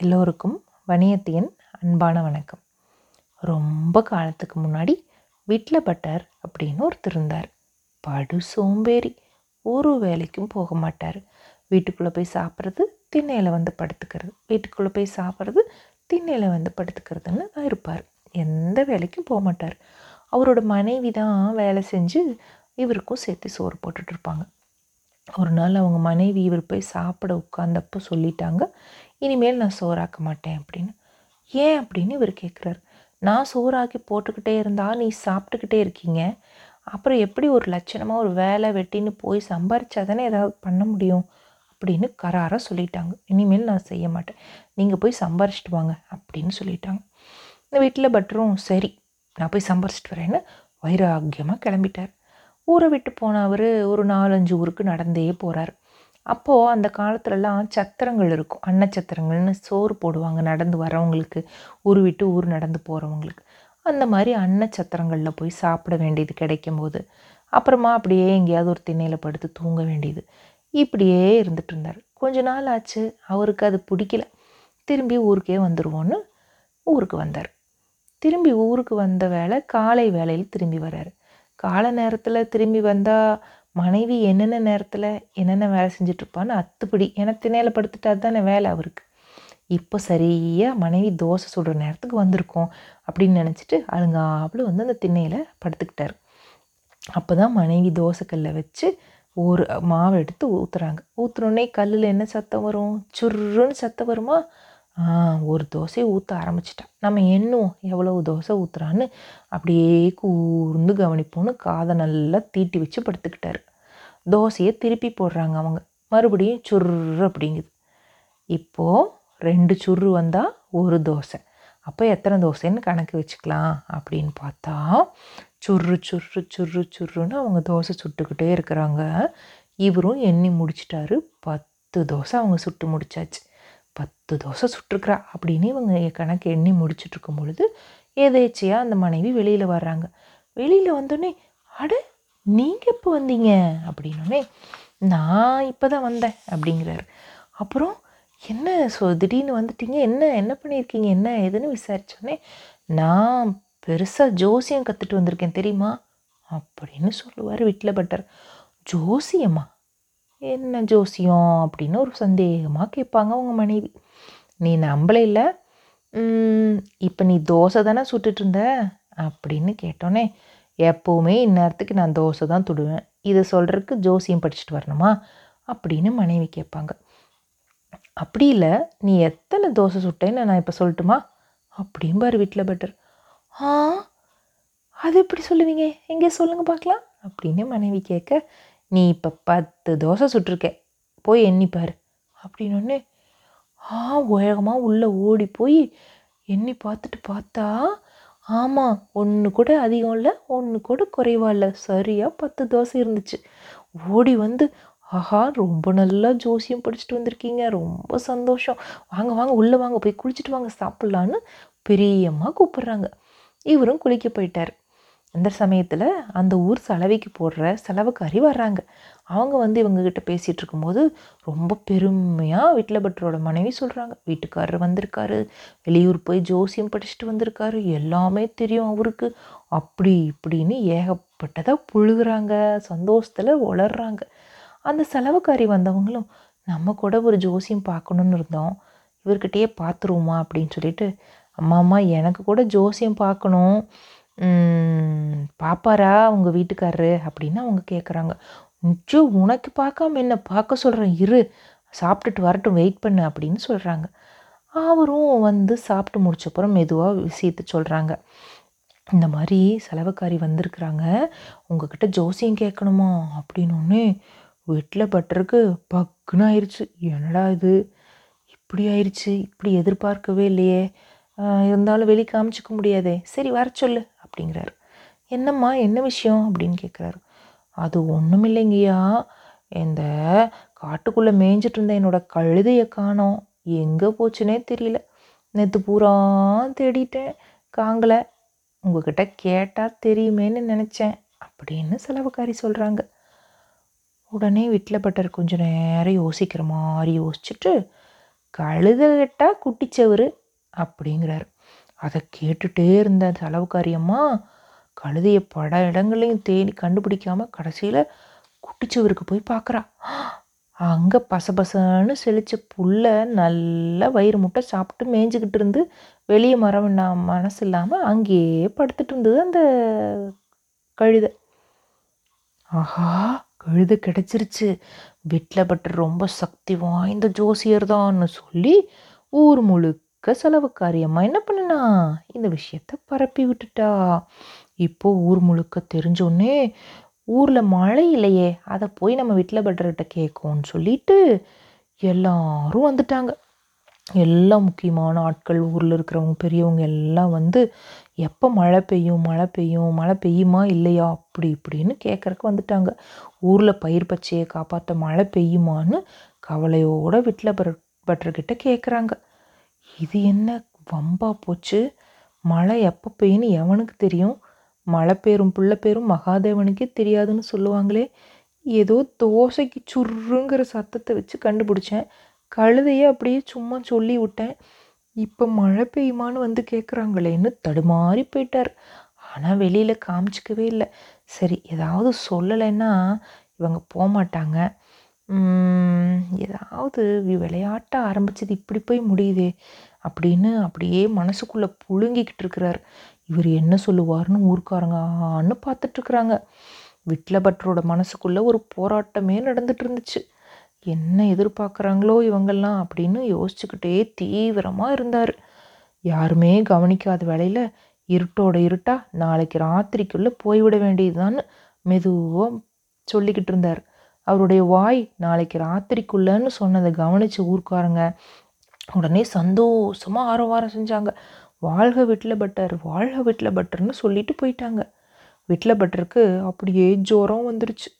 எல்லோருக்கும் வணியத்தியன் அன்பான வணக்கம். ரொம்ப காலத்துக்கு முன்னாடி வீட்டில் பட்டார் அப்படின்னு ஒருத்தர் இருந்தார். படு சோம்பேறி ஒரு வேலைக்கும் போக மாட்டார். வீட்டுக்குள்ளே போய் சாப்பிட்றது திண்ணையில் வந்து படுத்துக்கிறது. வீட்டுக்குள்ளே போய் சாப்பிட்றது திண்ணையில் வந்து படுத்துக்கிறதுன்னு தான் இருப்பார். எந்த வேலைக்கும் போக மாட்டார். அவரோட மனைவி தான் வேலை செஞ்சு இவருக்கும் சேர்த்து சோறு போட்டுட்ருப்பாங்க ஒரு நாள் அவங்க மனைவி இவர் போய் சாப்பிட உட்காந்தப்போ சொல்லிட்டாங்க இனிமேல் நான் சோறாக்க மாட்டேன் அப்படின்னு. ஏன் அப்படின்னு இவர் கேட்குறாரு நான் சோறாக்கி போட்டுக்கிட்டே இருந்தால் நீ சாப்பிட்டுக்கிட்டே இருக்கீங்க. அப்புறம் எப்படி ஒரு லட்சணமாக ஒரு வேலை வெட்டின்னு போய் சம்பாரிச்சா தானே ஏதாவது பண்ண முடியும் அப்படின்னு கராராக சொல்லிட்டாங்க. இனிமேல் நான் செய்ய மாட்டேன். நீங்கள் போய் சம்பாரிச்சிட்டு வாங்க அப்படின்னு சொல்லிட்டாங்க. இந்த வீட்டில் பட்டரும் சரி நான் போய் சம்பாரிச்சிட்டு வரேன்னு வைராக்கியமாக கிளம்பிட்டார். ஊரை விட்டு போன அவர் ஒரு நாலஞ்சு ஊருக்கு நடந்தே போகிறார் அப்போது அந்த காலத்துலலாம் சத்திரங்கள் இருக்கும். அன்னச்சத்திரங்கள்னு சோறு போடுவாங்க நடந்து வரவங்களுக்கு ஊர் விட்டு ஊர் நடந்து போகிறவங்களுக்கு அந்த மாதிரி அன்னச்சத்திரங்களில் போய் சாப்பிட வேண்டியது கிடைக்கும் போது அப்புறமா அப்படியே எங்கேயாவது ஒரு திண்ணையில் படுத்து தூங்க வேண்டியது. இப்படியே இருந்துட்டு இருந்தார். கொஞ்ச நாள் ஆச்சு. அவருக்கு அது பிடிக்கல. திரும்பி ஊருக்கே வந்துடுவோன்னு ஊருக்கு வந்தார். திரும்பி ஊருக்கு வந்த வேலை காலை வேலையில் திரும்பி வர்றாரு. காலை நேரத்தில் திரும்பி வந்தால் மனைவி என்னென்ன நேரத்தில் என்னென்ன வேலை செஞ்சிட்ருப்பான்னு அத்துப்படி. ஏன்னா திணையில் படுத்துட்டா தானே வேலை அவருக்கு. இப்போ சரியாக மனைவி தோசை சுடுற நேரத்துக்கு வந்திருக்கோம் அப்படின்னு நினச்சிட்டு அழுங்காப்புல வந்து அந்த திண்ணையில் படுத்துக்கிட்டார். அப்போ தான் மனைவி தோசைக்கல்லை வச்சு ஒரு மாவை எடுத்து ஊற்றுறாங்க ஊற்றுனோடனே கல்லில் என்ன சத்தம் வரும்? சுருன்னு சத்தம் வருமா? ஒரு தோசையை ஊற்ற ஆரம்பிச்சிட்டான் நம்ம எண்ணுவோம் எவ்வளவு தோசை ஊற்றுறான்னு அப்படியே கூர்ந்து கவனிப்போன்னு காதை நல்லா தீட்டி வச்சு படுத்துக்கிட்டாரு. தோசையை திருப்பி போடுறாங்க அவங்க. மறுபடியும் சுர்ரு அப்படிங்குது. இப்போது ரெண்டு சுரு வந்தால் ஒரு தோசை. அப்போ எத்தனை தோசைன்னு கணக்கு வச்சுக்கலாம் அப்படின்னு பார்த்தா சுர்ரு சுர்ரு சுர்ரு சுர்ருன்னு அவங்க தோசை சுட்டுக்கிட்டே இருக்கிறாங்க. இவரும் எண்ணி முடிச்சிட்டாரு. பத்து தோசை அவங்க சுட்டு முடிச்சாச்சு. பத்து தோசை சுட்டுருக்குறா அப்படின்னு இவங்க கணக்கு எண்ணி முடிச்சுட்ருக்கும் பொழுது எதேச்சியாக அந்த மனைவி வெளியில் வர்றாங்க. வெளியில் வந்தோடனே அட நீங்கள் எப்போ வந்தீங்க? அப்படின்னோடனே நான் இப்போ தான் வந்தேன் அப்படிங்கிறாரு. அப்புறம் என்ன ஸோ திடீர்னு வந்துட்டீங்க? என்ன என்ன பண்ணியிருக்கீங்க? என்ன ஏதுன்னு விசாரித்தோடனே நான் பெருசாக ஜோசியம் கற்றுட்டு வந்திருக்கேன் தெரியுமா? அப்படின்னு சொல்லுவார் வீட்டில் பட்டர். ஜோசியம்மா என்ன ஜோசியம்? அப்படின்னு ஒரு சந்தேகமாக கேட்பாங்க அவங்க மனைவி. நீ நம்பளே இல்லை? இப்போ நீ தோசை தானே சுட்டுட்டு இருந்த? அப்படின்னு கேட்டோன்னே எப்போவுமே இந்நேரத்துக்கு நான் தோசை தான் துடுவேன். இதை சொல்கிறதுக்கு ஜோசியம் படிச்சுட்டு வரணுமா? அப்படின்னு மனைவி கேட்பாங்க. அப்படி இல்லை நீ எத்தனை தோசை சுட்டேன்னு நான் இப்போ சொல்லட்டுமா? அப்படிம்பார் வீட்டில் பெட்டர். ஆ அது எப்படி சொல்லுவீங்க? எங்கே சொல்லுங்கள் பார்க்கலாம். அப்படின்னு மனைவி கேட்க நீ இப்போ பத்து தோசை சுட்டிருக்க. போய் எண்ணிப்பார் அப்படின்னொன்னே ஆ வேகமாக உள்ளே ஓடி போய் எண்ணி பார்த்துட்டு பார்த்தா ஆமாம் ஒன்று கூட அதிகம் இல்லை ஒன்று கூட குறைவா இல்லை. சரியாக பத்து தோசை இருந்துச்சு. ஓடி வந்து ஆஹா ரொம்ப நல்லா ஜோசியம் படிச்சுட்டு வந்திருக்கீங்க. ரொம்ப சந்தோஷம். வாங்க வாங்க உள்ளே வாங்க போய் குளிச்சுட்டு வாங்க சாப்பிட்லான்னு பெரியம்மா கூப்பிட்றாங்க. இவரும் குளிக்க போயிட்டார். அந்த சமயத்தில் அந்த ஊர் செலவைக்கு போடுற செலவுக்காரி வர்றாங்க அவங்க வந்து இவங்கக்கிட்ட பேசிகிட்டு இருக்கும்போது ரொம்ப பெருமையாக வீட்டில் பட்டரோட மனைவி சொல்கிறாங்க வீட்டுக்காரர் வந்திருக்காரு வெளியூர் போய் ஜோசியம் படிச்சுட்டு வந்திருக்காரு எல்லாமே தெரியும் அவருக்கு. அப்படி இப்படின்னு ஏகப்பட்டதாக புழுகிறாங்க சந்தோஷத்தில் உளர்றாங்க. அந்த செலவுக்காரி வந்தவங்களும் நம்ம கூட ஒரு ஜோசியம் பார்க்கணுன்னு இருந்தோம் இவர்கிட்டயே பார்த்துருவோமா அப்படின்னு சொல்லிட்டு அம்மா அம்மா எனக்கு கூட ஜோசியம் பார்க்கணும் பாப்பாரா உங்கள் வீட்டுக்காரரு அப்படின்னு அவங்க கேட்குறாங்க நிச்சயம் உனக்கு பார்க்காம என்ன பார்க்க சொல்கிறேன் இரு சாப்பிட்டுட்டு வரட்டும் வெயிட் பண்ணு அப்படின்னு சொல்கிறாங்க அவரும் வந்து சாப்பிட்டு முடிச்சப்புறம் மெதுவாக விஷயத்த சொல்கிறாங்க இந்த மாதிரி செலவுக்காரி வந்திருக்கிறாங்க. உங்ககிட்ட ஜோசியம் கேட்கணுமா அப்படின்னு வெட்டில் பட்டருக்கு பக்குன்னு ஆயிடுச்சு என்னடா இது? இப்படி ஆயிடுச்சு இப்படி எதிர்பார்க்கவே இல்லையே. இருந்தாலும் வெளி காமிச்சிக்க முடியாதே. சரி வர சொல்லு. அப்படிங்கிறாரு. என்னம்மா என்ன விஷயம்? அப்படின்னு கேட்குறாரு அது ஒன்றும் இல்லைங்கய்யா. இந்த காட்டுக்குள்ளே மேய்ஞ்சிட்டு இருந்த என்னோடய கழுதையை காணோம். எங்கே போச்சுனே தெரியல. நேற்று பூரா தேடிட்டேன். காங்கலை. உங்ககிட்ட கேட்டால் தெரியுமேன்னு நினச்சேன். அப்படின்னு செலவுக்காரி சொல்கிறாங்க உடனே வீட்டில் பட்டர் கொஞ்சம் நேரம் யோசிக்கிற மாதிரி யோசிச்சுட்டு கழுத கெட்டா குட்டிச்சவர் அப்படிங்கிறாரு. அதை கேட்டுகிட்டே இருந்த செலவுக்காரியம்மா கழுதையை பட இடங்களையும் தேடி கண்டுபிடிக்காமல் கடைசியில் குட்டிச்சவருக்கு போய் பார்க்குறா அங்கே பசபசன்னு செழித்த புல்ல நல்ல வயிறு முட்டை சாப்பிட்டு மேய்ஞ்சிக்கிட்டு இருந்து வெளியே மரம் மனசு இல்லாமல் அங்கேயே படுத்துட்டு இருந்தது அந்த கழுதை. ஆஹா கழுது கிடச்சிருச்சு. வீட்டில் பட்டு ரொம்ப சக்தி வாய்ந்த ஜோசியர் தான்னு சொல்லி ஊர் முழுக்க இருக்க செலவு காரியமாக என்ன பண்ணுனா? இந்த விஷயத்த பரப்பி விட்டுட்டா. இப்போ ஊர் முழுக்க தெரிஞ்சோடனே ஊரில் மழை இல்லையே அதை போய் நம்ம வீட்டில் பட்டர்கிட்ட கேட்கோன்னு சொல்லிட்டு எல்லாரும் வந்துட்டாங்க. எல்லா முக்கியமான ஆட்கள் ஊரில் இருக்கிறவங்க பெரியவங்க எல்லாம் வந்து எப்போ மழை பெய்யும் மழை பெய்யும் மழை பெய்யுமா இல்லையா? அப்படி இப்படின்னு கேட்குறக்கு வந்துட்டாங்க. ஊரில் பயிர் பச்சையை காப்பாற்ற மழை பெய்யுமான்னு கவலையோடு வீட்டில் பட்டர்கிட்ட கேட்குறாங்க இது என்ன வம்பா போச்சு? மழை எப்போ பெய்யுன்னு எவனுக்கு தெரியும்? மழை பேரும் புள்ள பேரும் மகாதேவனுக்கே தெரியாதுன்னு சொல்லுவாங்களே. ஏதோ தோசைக்கு சுருங்கிற சத்தத்தை வச்சு கண்டுபிடிச்சேன். கழுதையே அப்படியே சும்மா சொல்லி விட்டேன். இப்போ மழை பெய்யுமான்னு வந்து கேட்குறாங்களேன்னு தடுமாறி போயிட்டார். ஆனால் வெளியில் காமிச்சிக்கவே இல்லை. சரி ஏதாவது சொல்லலைன்னா இவங்க போக மாட்டாங்க ஏதாவது விளையாட்ட ஆரம்பிச்சது இப்படி போய் முடியுதே அப்படின்னு அப்படியே மனசுக்குள்ளே புழுங்கிக்கிட்டு இருக்கிறார். இவர் என்ன சொல்லுவார்னு ஊர்க்காரங்க ஆன்னு பார்த்துட்ருக்குறாங்க விட்லபட்டரோட மனசுக்குள்ளே ஒரு போராட்டமே நடந்துட்டு இருந்துச்சு. என்ன எதிர்பார்க்குறாங்களோ இவங்கெல்லாம் அப்படின்னு யோசிச்சுக்கிட்டே தீவிரமாக இருந்தார். யாருமே கவனிக்காத வேலையில் இருட்டோட இருட்டா நாளைக்கு ராத்திரிக்குள்ளே போய்விட வேண்டியதுதான்னு மெதுவாக சொல்லிக்கிட்டு இருந்தார். அவருடைய வாய் நாளைக்கு ராத்திரிக்குள்ளன்னு சொன்னதை கவனித்து ஊர்க்காரங்க உடனே சந்தோஷமாக ஆரவாரம் செஞ்சாங்க. வாழ்க வீட்டில் பட்டர் வாழ்க வீட்டில் பட்டர்னு சொல்லிட்டு போயிட்டாங்க. வீட்டில் பட்டருக்கு அப்படியே ஜோரம் வந்துருச்சு.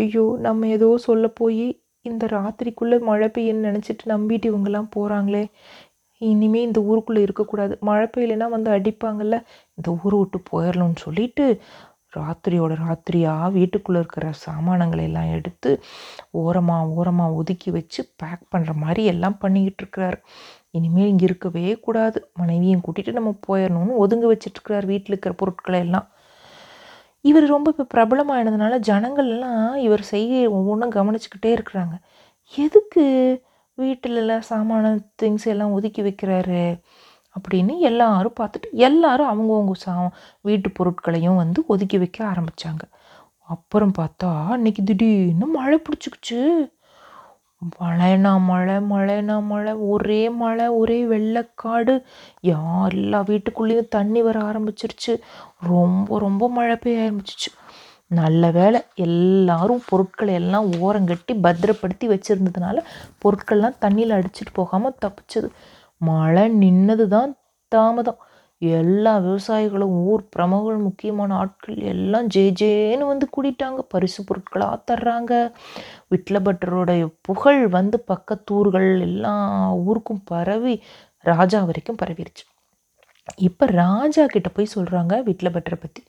ஐயோ நம்ம ஏதோ சொல்ல போய் இந்த ராத்திரிக்குள்ளே மழை பெய்யுன்னு நினச்சிட்டு நம்பிட்டு இவங்கெல்லாம் போகிறாங்களே இனிமேல் இந்த ஊருக்குள்ளே இருக்கக்கூடாது. மழை பெய்யலைன்னா வந்து அடிப்பாங்கள்ல இந்த ஊரை விட்டு போயிடணும்னு சொல்லிட்டு ராத்திரியோட ராத்திரியாக வீட்டுக்குள்ளே இருக்கிற சாமானங்களை எல்லாம் எடுத்து ஓரமாக ஓரமாக ஒதுக்கி வச்சு பேக் பண்ணுற மாதிரி எல்லாம் பண்ணிக்கிட்டு இருக்கிறார். இனிமேல் இங்கே இருக்கவே கூடாது. மனைவியும் கூட்டிகிட்டு நம்ம போயிடணும்னு ஒதுங்க வச்சிட்ருக்கிறார் வீட்டில் இருக்கிற பொருட்களை எல்லாம். இவர் ரொம்ப இப்போ பிரபலமானதுனால ஜனங்கள்லாம் இவர் செய்ய ஒவ்வொன்றும் கவனிச்சுக்கிட்டே இருக்கிறாங்க. எதுக்கு வீட்டிலலாம் சாமான திங்ஸ் எல்லாம் ஒதுக்கி வைக்கிறாரு? அப்படின்னு எல்லாரும் பார்த்துட்டு எல்லாரும் அவங்கவுங்க சா வீட்டு பொருட்களையும் வந்து ஒதுக்கி வைக்க ஆரம்பித்தாங்க அப்புறம் பார்த்தா அன்னைக்கு திடீர்னு மழை பிடிச்சிக்கிச்சு. மழைனா மழை மழைனா மழை ஒரே மழை ஒரே வெள்ளக்காடு. யார் எல்லா வீட்டுக்குள்ளேயும் தண்ணி வர ஆரம்பிச்சிருச்சு. ரொம்ப ரொம்ப மழை பெய்ய ஆரம்பிச்சிச்சு. நல்ல வேலை எல்லாரும் பொருட்களை எல்லாம் ஓரங்கட்டி பத்திரப்படுத்தி வச்சுருந்ததுனால பொருட்கள்லாம் தண்ணியில் அடிச்சிட்டு போகாமல் தப்பிச்சது. மழை நின்னது தான் தாமதம். எல்லா விவசாயிகளும் ஊர் பிரமுகர்கள் முக்கியமான ஆட்கள் எல்லாம் ஜே ஜேன்னு வந்து கூட்டிட்டாங்க பரிசு பொருட்களாக தர்றாங்க விட்லபட்டருடைய புகழ் வந்து பக்கத்தூர்கள் எல்லா ஊருக்கும் பரவி ராஜா வரைக்கும் பரவிருச்சு. இப்போ ராஜா கிட்ட போய் சொல்கிறாங்க விட்லபட்டரை பற்றி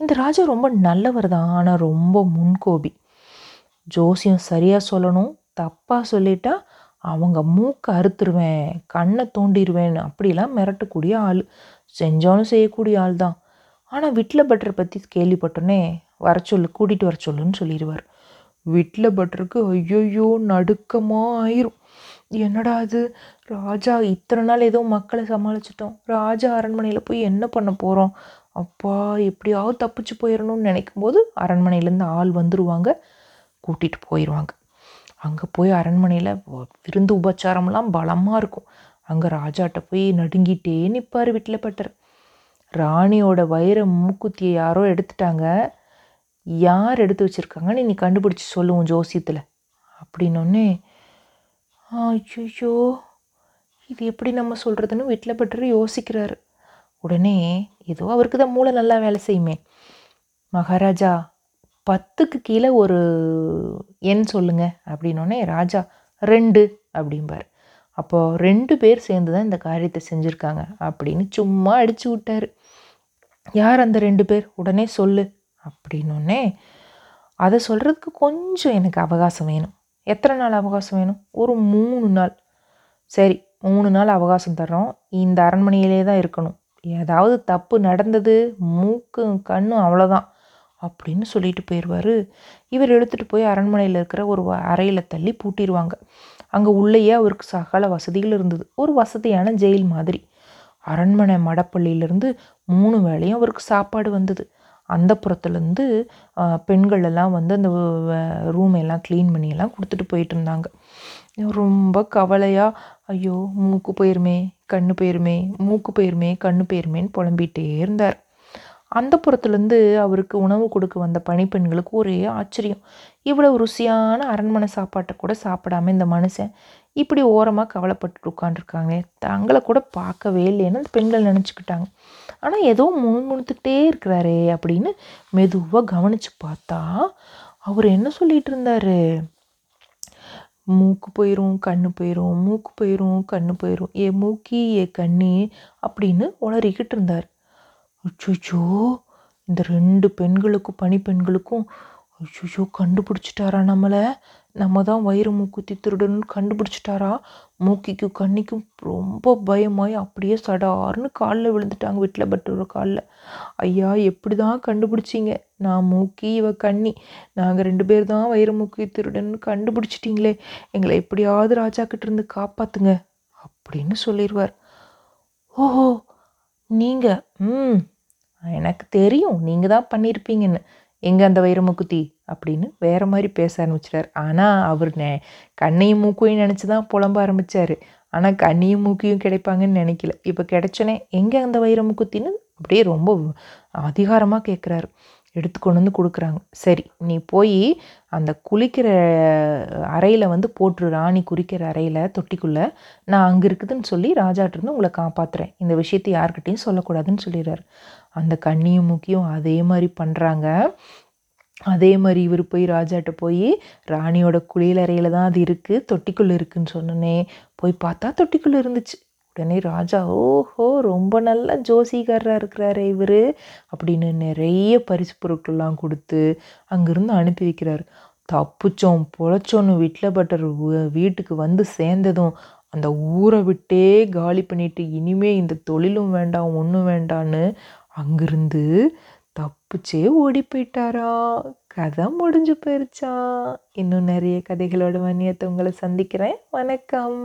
இந்த ராஜா ரொம்ப நல்லவர் தான் ஆனால் ரொம்ப முன்கோபி. ஜோசியம் சரியாக சொல்லணும் தப்பாக சொல்லிட்டா அவங்க மூக்கை அறுத்துருவேன் கண்ணை தோண்டிடுவேன் அப்படிலாம் மிரட்டக்கூடிய ஆள். செஞ்சாலும் செய்யக்கூடிய ஆள் தான் ஆனால் விட்டில் பட்டர் பற்றி கேள்விப்பட்டோன்னே வர சொல்லு கூட்டிகிட்டு வர சொல்லுன்னு சொல்லிடுவார் விட்டில் பட்டருக்கு ஐயோயோ நடுக்கமாக ஆயிரும். என்னடா அது ராஜா இத்தனை நாள் ஏதோ மக்களை சமாளிச்சிட்டோம். ராஜா அரண்மனையில் போய் என்ன பண்ண போகிறோம் அப்பா எப்படியாவது தப்பிச்சு போயிடணும்னு நினைக்கும் போது அரண்மனையிலேருந்து ஆள் வந்துடுவாங்க கூட்டிகிட்டு போயிடுவாங்க அங்கே போய் அரண்மனையில் விருந்து உபச்சாரம்லாம் பலமாக இருக்கும். அங்கே ராஜாட்ட போய் நடுங்கிட்டே நிற்பார் வீட்டில் பட்டர். ராணியோட வைர மூக்குத்தியை யாரோ எடுத்துட்டாங்க. யார் எடுத்து வச்சுருக்காங்கன்னு நீ கண்டுபிடிச்சி சொல்லுவோம் ஜோசியத்தில். அப்படின்னொன்னே ஐயோ இது எப்படி நம்ம சொல்கிறதுன்னு வீட்டில் பட்டர் யோசிக்கிறாரு. உடனே ஏதோ அவருக்கு தான் மூளை நல்லா வேலை செய்யுமே. மகாராஜா பத்துக்கு கீழே ஒரு எண் சொல்லுங்கள் அப்படின்னோடனே ராஜா ரெண்டு அப்படிம்பார். அப்போது ரெண்டு பேர் சேர்ந்து தான் இந்த காரியத்தை செஞ்சுருக்காங்க அப்படின்னு சும்மா அடிச்சு விட்டார். யார் அந்த ரெண்டு பேர்? உடனே சொல்லு அப்படின்னோடனே அதை சொல்கிறதுக்கு கொஞ்சம் எனக்கு அவகாசம் வேணும். எத்தனை நாள் அவகாசம் வேணும்? ஒரு மூணு நாள். சரி மூணு நாள் அவகாசம் தர்றோம். இந்த அரண்மனையிலே தான் இருக்கணும். ஏதாவது தப்பு நடந்தது மூக்கும் கண்ணும் அவ்வளோதான் அப்படின்னு சொல்லிட்டு போயிடுவார் இவர் எடுத்துகிட்டு போய் அரண்மனையில் இருக்கிற ஒரு அறையில் தள்ளி பூட்டிடுவாங்க அங்கே உள்ளேயே அவருக்கு சகல வசதிகள் இருந்தது. ஒரு வசதியான ஜெயில் மாதிரி. அரண்மனை மடப்பள்ளியிலேருந்து மூணு வேளையும் அவருக்கு சாப்பாடு வந்தது. அந்த புறத்துலேருந்து பெண்கள் எல்லாம் வந்து அந்த ரூம் எல்லாம் க்ளீன் பண்ணி எல்லாம் கொடுத்துட்டு போயிட்டு இருந்தாங்க. ரொம்ப கவலையாக ஐயோ மூக்கு போயிருமே கண்ணு போயிருமே மூக்கு போயிருமே கண்ணு போயிருமேன்னு புலம்பிகிட்டே இருந்தார். அந்த புறத்துலேருந்து அவருக்கு உணவு கொடுக்க வந்த பணிப்பெண்களுக்கு ஒரே ஆச்சரியம். இவ்வளவு ருசியான அரண்மனை சாப்பாட்டை கூட சாப்பிடாம இந்த மனுஷன் இப்படி ஓரமாக கவலைப்பட்டு உட்காந்துருக்காங்க தங்களை கூட பார்க்கவே இல்லைன்னு அந்த பெண்கள் நினச்சிக்கிட்டாங்க. ஆனால் ஏதோ முணுமுணுத்துக்கிட்டே இருக்கிறாரே அப்படின்னு மெதுவாக கவனித்து பார்த்தா அவர் என்ன சொல்லிகிட்டு இருந்தார்? மூக்கு போயிடும் கண்ணு போயிடும் மூக்கு போயிடும் கண்ணு போயிடும் ஏ மூக்கி ஏ கண்ணி அப்படின்னு உளறிக்கிட்டு இருந்தார். அச்சோ இந்த ரெண்டு பெண்களுக்கும் பணிப்பெண்களுக்கும் அச்சோ கண்டுபிடிச்சிட்டாரா நம்மளை? நம்ம தான் வயிறு மூக்குத்தி திருடன்னு கண்டுபிடிச்சிட்டாரா? மூக்கிக்கும் கண்ணிக்கும் ரொம்ப பயமாய் அப்படியே சடார்னு காலில் விழுந்துட்டாங்க வீட்டில் பட்டோட காலில். ஐயா எப்படி தான் கண்டுபிடிச்சிங்க? நான் மூக்கி இவ கண்ணி. நாங்கள் ரெண்டு பேர் தான் வயிறு மூக்கி திருடன்னு கண்டுபிடிச்சிட்டிங்களே. எங்களை எப்படியாவது ராஜா கிட்ட இருந்து காப்பாத்துங்க அப்படின்னு சொல்லிடுவார் ஓஹோ நீங்கள் ம் எனக்கு தெரியும் நீங்கள் தான் பண்ணியிருப்பீங்கன்னு எங்கே அந்த வைரமுக்குத்தி? அப்படின்னு வேறு மாதிரி பேச ஆரம்பிச்சிட்டார். ஆனால் அவர் நே கண்ணையும் மூக்கையும் நினச்சி தான் புலம்ப ஆரம்பித்தார் ஆனால் கண்ணியும் மூக்கையும் கிடைப்பாங்கன்னு நினைக்கல. இப்போ கிடைச்சோன்னே எங்கே அந்த வைரமுக்குத்தின்னு அப்படியே ரொம்ப அதிகாரமாக கேட்குறாரு எடுத்து கொண்டு வந்து கொடுக்குறாங்க. சரி நீ போய் அந்த குளிக்கிற அறையில் வந்து போட்டுரு ராணி குறிக்கிற அறையில் தொட்டிக்குள்ளே. நான் அங்கே இருக்குதுன்னு சொல்லி ராஜாட்டிருந்து உங்களை காப்பாற்றுறேன் இந்த விஷயத்தை யார்கிட்டையும் சொல்லக்கூடாதுன்னு சொல்லிடுறாரு. அந்த கண்ணியும் முக்கியம் அதே மாதிரி பண்ணுறாங்க அதே மாதிரி இவர் போய் ராஜாட்ட போய் ராணியோட குளியலறையில் தான் அது இருக்குது தொட்டிக்குள்ளே இருக்குதுன்னு சொன்னோன்னே போய் பார்த்தா தொட்டிக்குள்ளே இருந்துச்சு. உடனே ராஜா ஓஹோ ரொம்ப நல்ல ஜோசிகாரராக இருக்கிறாரு இவர் அப்படின்னு நிறைய பரிசு பொருட்கள்லாம் கொடுத்து அங்கேருந்து அனுப்பி வைக்கிறாரு. தப்புச்சோம் பொழைச்சோன்னு வீட்டில் பட்டர் வீட்டுக்கு வந்து சேர்ந்ததும் அந்த ஊரை விட்டே காலி பண்ணிட்டு இனிமே இந்த தொழிலும் வேண்டாம் ஒன்றும் வேண்டான்னு அங்கிருந்து தப்பிச்சே ஓடி போயிட்டாரா? கதை முடிஞ்சு போயிருச்சா? இன்னும் நிறைய கதைகளோட வன்னியத்தை உங்களை சந்திக்கிறேன். வணக்கம்.